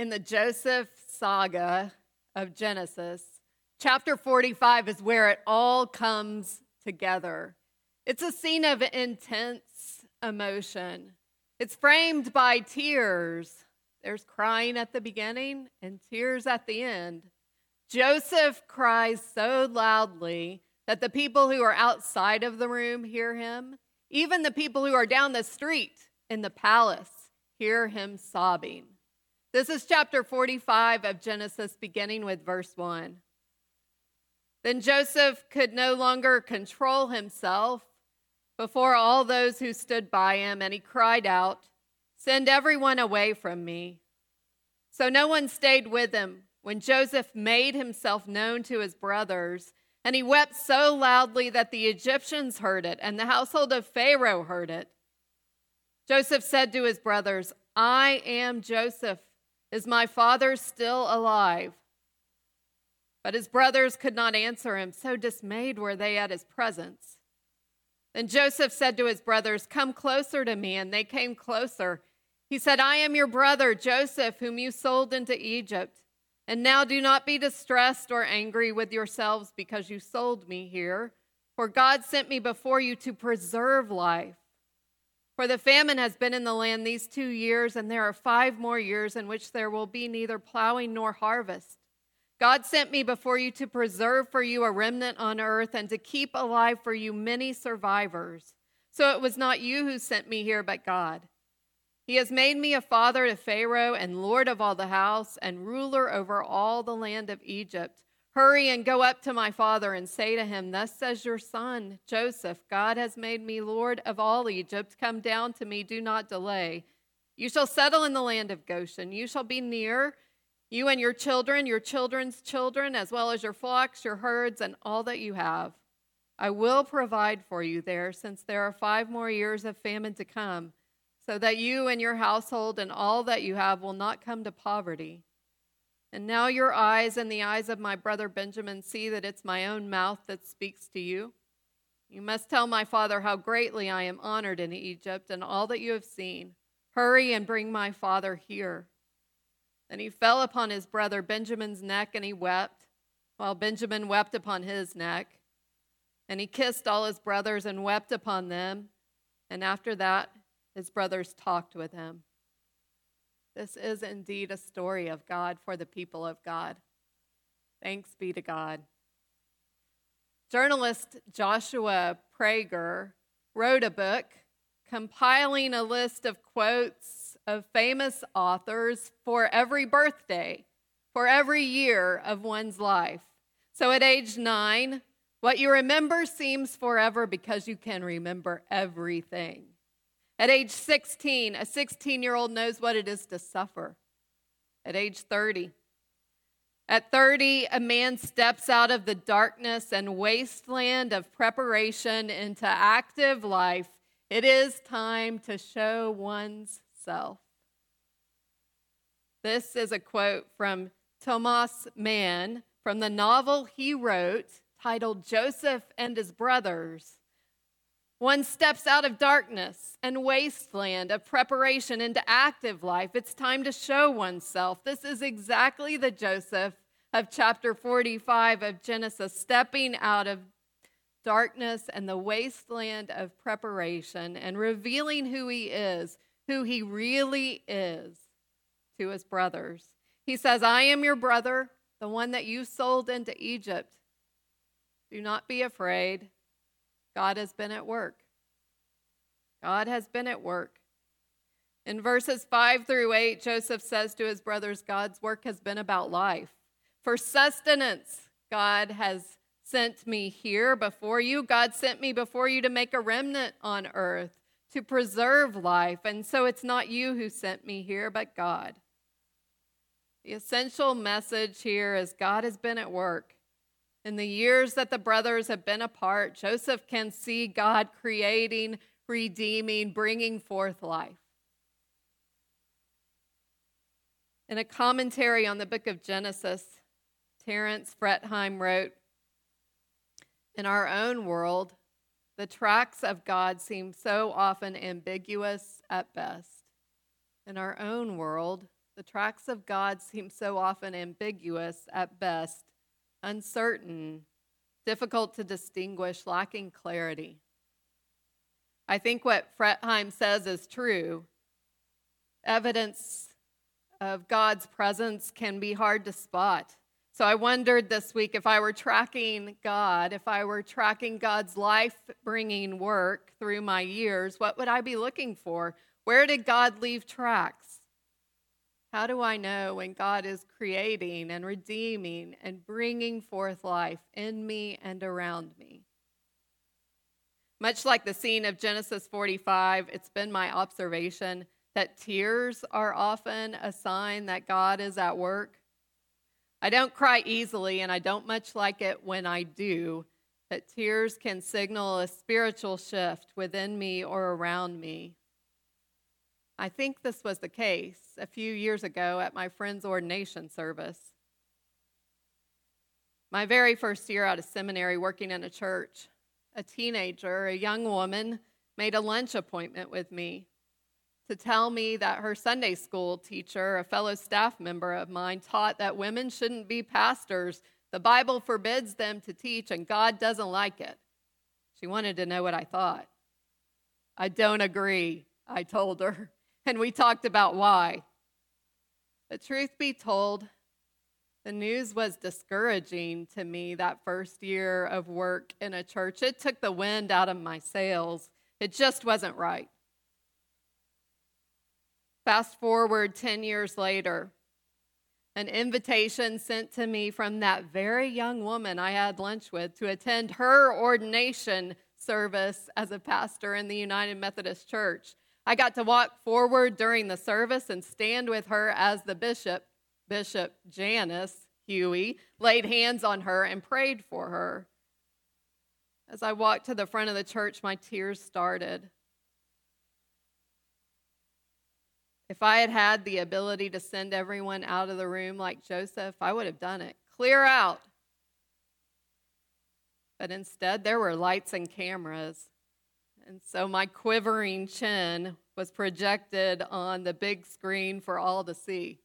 in the Joseph saga of Genesis, chapter 45 is where it all comes together. It's a scene of intense emotion. It's framed by tears. There's crying at the beginning and tears at the end. Joseph cries so loudly that the people who are outside of the room hear him. Even the people who are down the street in the palace hear him sobbing. This is chapter 45 of Genesis, beginning with verse 1. Then Joseph could no longer control himself before all those who stood by him, and he cried out, Send everyone away from me. So no one stayed with him when Joseph made himself known to his brothers, and he wept so loudly that the Egyptians heard it, and the household of Pharaoh heard it. Joseph said to his brothers, I am Joseph. Is my father still alive? But his brothers could not answer him, so dismayed were they at his presence. Then Joseph said to his brothers, Come closer to me. And they came closer. He said, I am your brother, Joseph, whom you sold into Egypt. And now do not be distressed or angry with yourselves because you sold me here, for God sent me before you to preserve life. For the famine has been in the land these two years, and there are five more years in which there will be neither plowing nor harvest. God sent me before you to preserve for you a remnant on earth and to keep alive for you many survivors. So it was not you who sent me here, but God. He has made me a father to Pharaoh and lord of all the house and ruler over all the land of Egypt. Hurry and go up to my father and say to him, Thus says your son, Joseph, God has made me lord of all Egypt. Come down to me, do not delay. You shall settle in the land of Goshen. You shall be near you and your children, your children's children, as well as your flocks, your herds, and all that you have. I will provide for you there, since there are five more years of famine to come, so that you and your household and all that you have will not come to poverty. And now your eyes and the eyes of my brother Benjamin see that it's my own mouth that speaks to you. You must tell my father how greatly I am honored in Egypt and all that you have seen. Hurry and bring my father here. Then he fell upon his brother Benjamin's neck and he wept, while Benjamin wept upon his neck. And he kissed all his brothers and wept upon them. And after that, his brothers talked with him. This is indeed a story of God for the people of God. Thanks be to God. Journalist Joshua Prager wrote a book compiling a list of quotes of famous authors for every birthday, for every year of one's life. So at age nine, what you remember seems forever because you can remember everything. At age 16, a 16 year old knows what it is to suffer. At age 30, at 30, a man steps out of the darkness and wasteland of preparation into active life. It is time to show one's self. This is a quote from Thomas Mann from the novel he wrote titled Joseph and His Brothers. One steps out of darkness and wasteland of preparation into active life. It's time to show oneself. This is exactly the Joseph of chapter 45 of Genesis, stepping out of darkness and the wasteland of preparation and revealing who he is who he really is to his brothers. He says, I am your brother, the one that you sold into Egypt. Do not be afraid. God has been at work. God has been at work. In verses 5 through 8, Joseph says to his brothers, God's work has been about life. For sustenance, God has sent me here before you. God sent me before you to make a remnant on earth to preserve life. And so it's not you who sent me here, but God. The essential message here is God has been at work. In the years that the brothers have been apart, Joseph can see God creating, redeeming, bringing forth life. In a commentary on the book of Genesis, Terence Fretheim wrote In our own world, the tracks of God seem so often ambiguous at best. In our own world, The tracks of God seem so often ambiguous at best, uncertain, difficult to distinguish, lacking clarity. I think what Fretheim says is true. Evidence of God's presence can be hard to spot. So I wondered this week if I were tracking God, if I were tracking God's life bringing work through my years, what would I be looking for? Where did God leave tracks? How do I know when God is creating and redeeming and bringing forth life in me and around me? Much like the scene of Genesis 45, it's been my observation that tears are often a sign that God is at work. I don't cry easily, and I don't much like it when I do, but tears can signal a spiritual shift within me or around me. I think this was the case a few years ago at my friend's ordination service. My very first year out of seminary working in a church, a teenager, a young woman, made a lunch appointment with me to tell me that her Sunday school teacher, a fellow staff member of mine, taught that women shouldn't be pastors. The Bible forbids them to teach, and God doesn't like it. She wanted to know what I thought. I don't agree, I told her, and we talked about why. But truth be told, the news was discouraging to me that first year of work in a church. It took the wind out of my sails. It just wasn't right. Fast forward 10 years later, an invitation sent to me from that very young woman I had lunch with to attend her ordination service as a pastor in the United Methodist Church. I got to walk forward during the service and stand with her as the bishop, Bishop Janice Huie, laid hands on her and prayed for her. As I walked to the front of the church, my tears started. If I had had the ability to send everyone out of the room like Joseph, I would have done it. Clear out. But instead, there were lights and cameras. And so my quivering chin was projected on the big screen for all to see.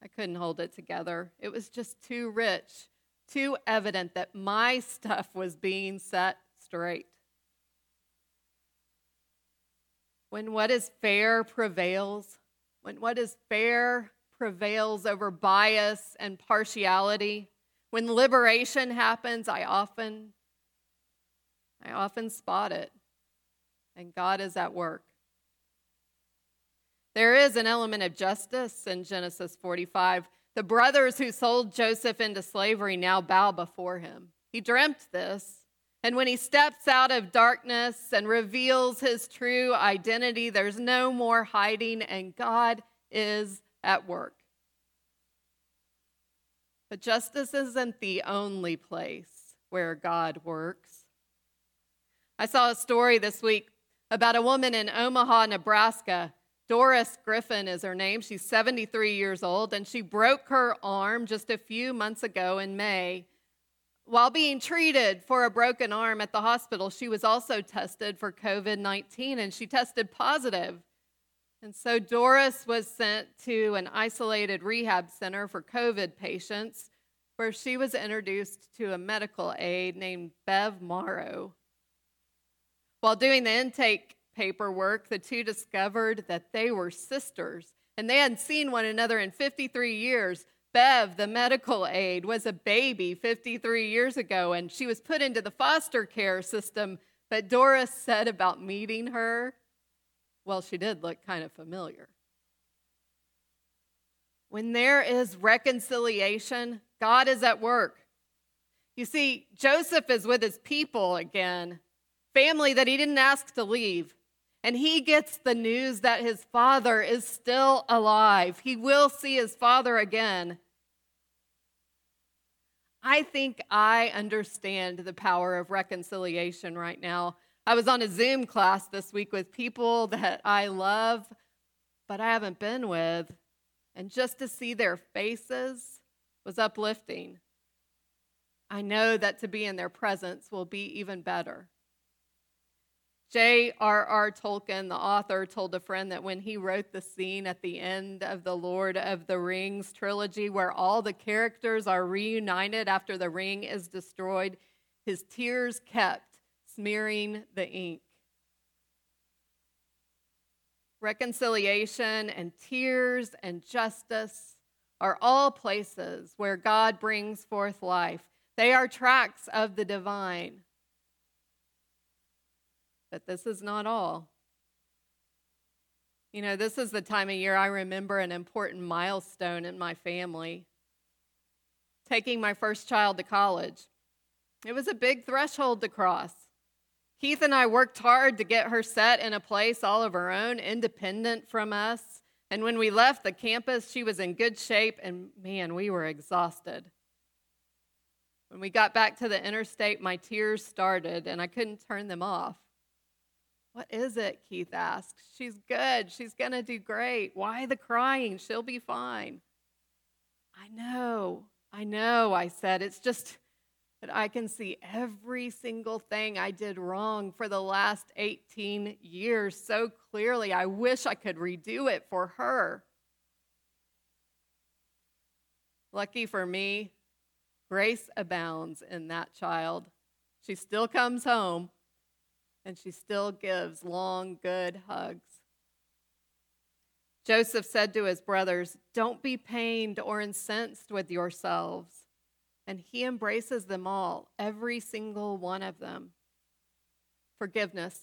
I couldn't hold it together. It was just too rich, too evident that my stuff was being set straight. when what is fair prevails, when what is fair prevails over bias and partiality, when liberation happens, I often I often spot it. And God is at work. There is an element of justice in Genesis 45. The brothers who sold Joseph into slavery now bow before him. He dreamt this. And when he steps out of darkness and reveals his true identity, there's no more hiding, and God is at work. But justice isn't the only place where God works. I saw a story this week about a woman in Omaha, Nebraska. Doris Griffin is her name. She's 73 years old, and she broke her arm just a few months ago in May while being treated for a broken arm at the hospital, she was also tested for COVID 19 and she tested positive. And so Doris was sent to an isolated rehab center for COVID patients where she was introduced to a medical aide named Bev Morrow. While doing the intake paperwork, the two discovered that they were sisters and they hadn't seen one another in 53 years. Bev, the medical aide, was a baby 53 years ago and she was put into the foster care system. But Doris said about meeting her, well, she did look kind of familiar. When there is reconciliation, God is at work. You see, Joseph is with his people again, family that he didn't ask to leave. And he gets the news that his father is still alive. He will see his father again. I think I understand the power of reconciliation right now. I was on a Zoom class this week with people that I love, but I haven't been with. And just to see their faces was uplifting. I know that to be in their presence will be even better. J.R.R. Tolkien, the author, told a friend that when he wrote the scene at the end of the Lord of the Rings trilogy, where all the characters are reunited after the ring is destroyed, his tears kept smearing the ink. Reconciliation and tears and justice are all places where God brings forth life. They are tracks of the divine. But this is not all. You know, this is the time of year I remember an important milestone in my family taking my first child to college. It was a big threshold to cross. Keith and I worked hard to get her set in a place all of her own, independent from us. And when we left the campus, she was in good shape, and man, we were exhausted. When we got back to the interstate, my tears started, and I couldn't turn them off. What is it? Keith asked. She's good. She's going to do great. Why the crying? She'll be fine. I know. I know, I said. It's just that I can see every single thing I did wrong for the last 18 years so clearly. I wish I could redo it for her. Lucky for me, grace abounds in that child. She still comes home and she still gives long, good hugs. Joseph said to his brothers, Don't be pained or incensed with yourselves. And he embraces them all, every single one of them. Forgiveness.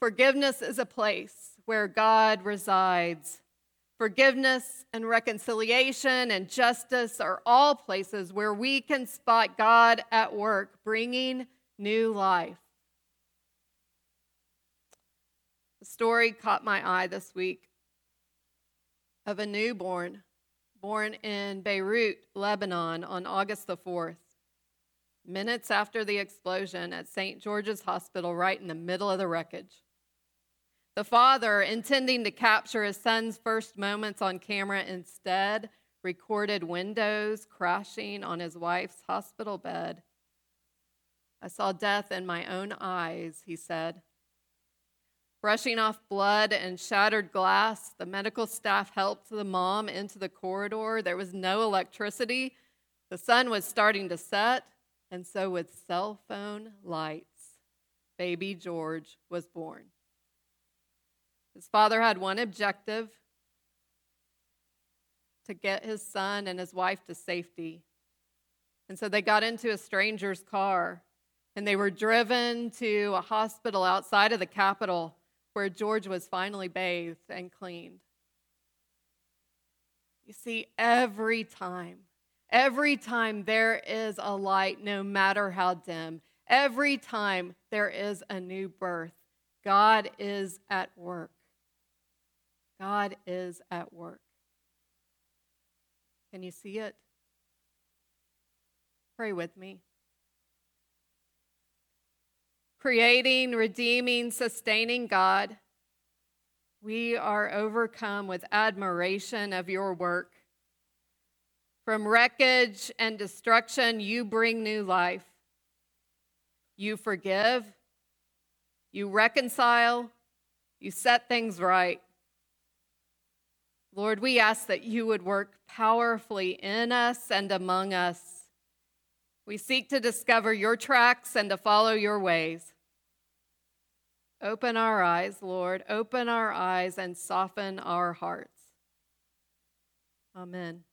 Forgiveness is a place where God resides. Forgiveness and reconciliation and justice are all places where we can spot God at work, bringing new life. The story caught my eye this week of a newborn born in Beirut, Lebanon on August the 4th, minutes after the explosion at St. George's Hospital, right in the middle of the wreckage. The father, intending to capture his son's first moments on camera, instead recorded windows crashing on his wife's hospital bed. I saw death in my own eyes, he said. Brushing off blood and shattered glass, the medical staff helped the mom into the corridor. There was no electricity. The sun was starting to set, and so with cell phone lights, baby George was born. His father had one objective to get his son and his wife to safety. And so they got into a stranger's car and they were driven to a hospital outside of the capital where George was finally bathed and cleaned. You see, every time, every time there is a light, no matter how dim, every time there is a new birth, God is at work. God is at work. Can you see it? Pray with me creating, redeeming, sustaining God, we are overcome with admiration of your work. From wreckage and destruction, you bring new life. You forgive, you reconcile, you set things right. Lord, we ask that you would work powerfully in us and among us we seek to discover your tracks and to follow your ways. Open our eyes, Lord. Open our eyes and soften our hearts. Amen.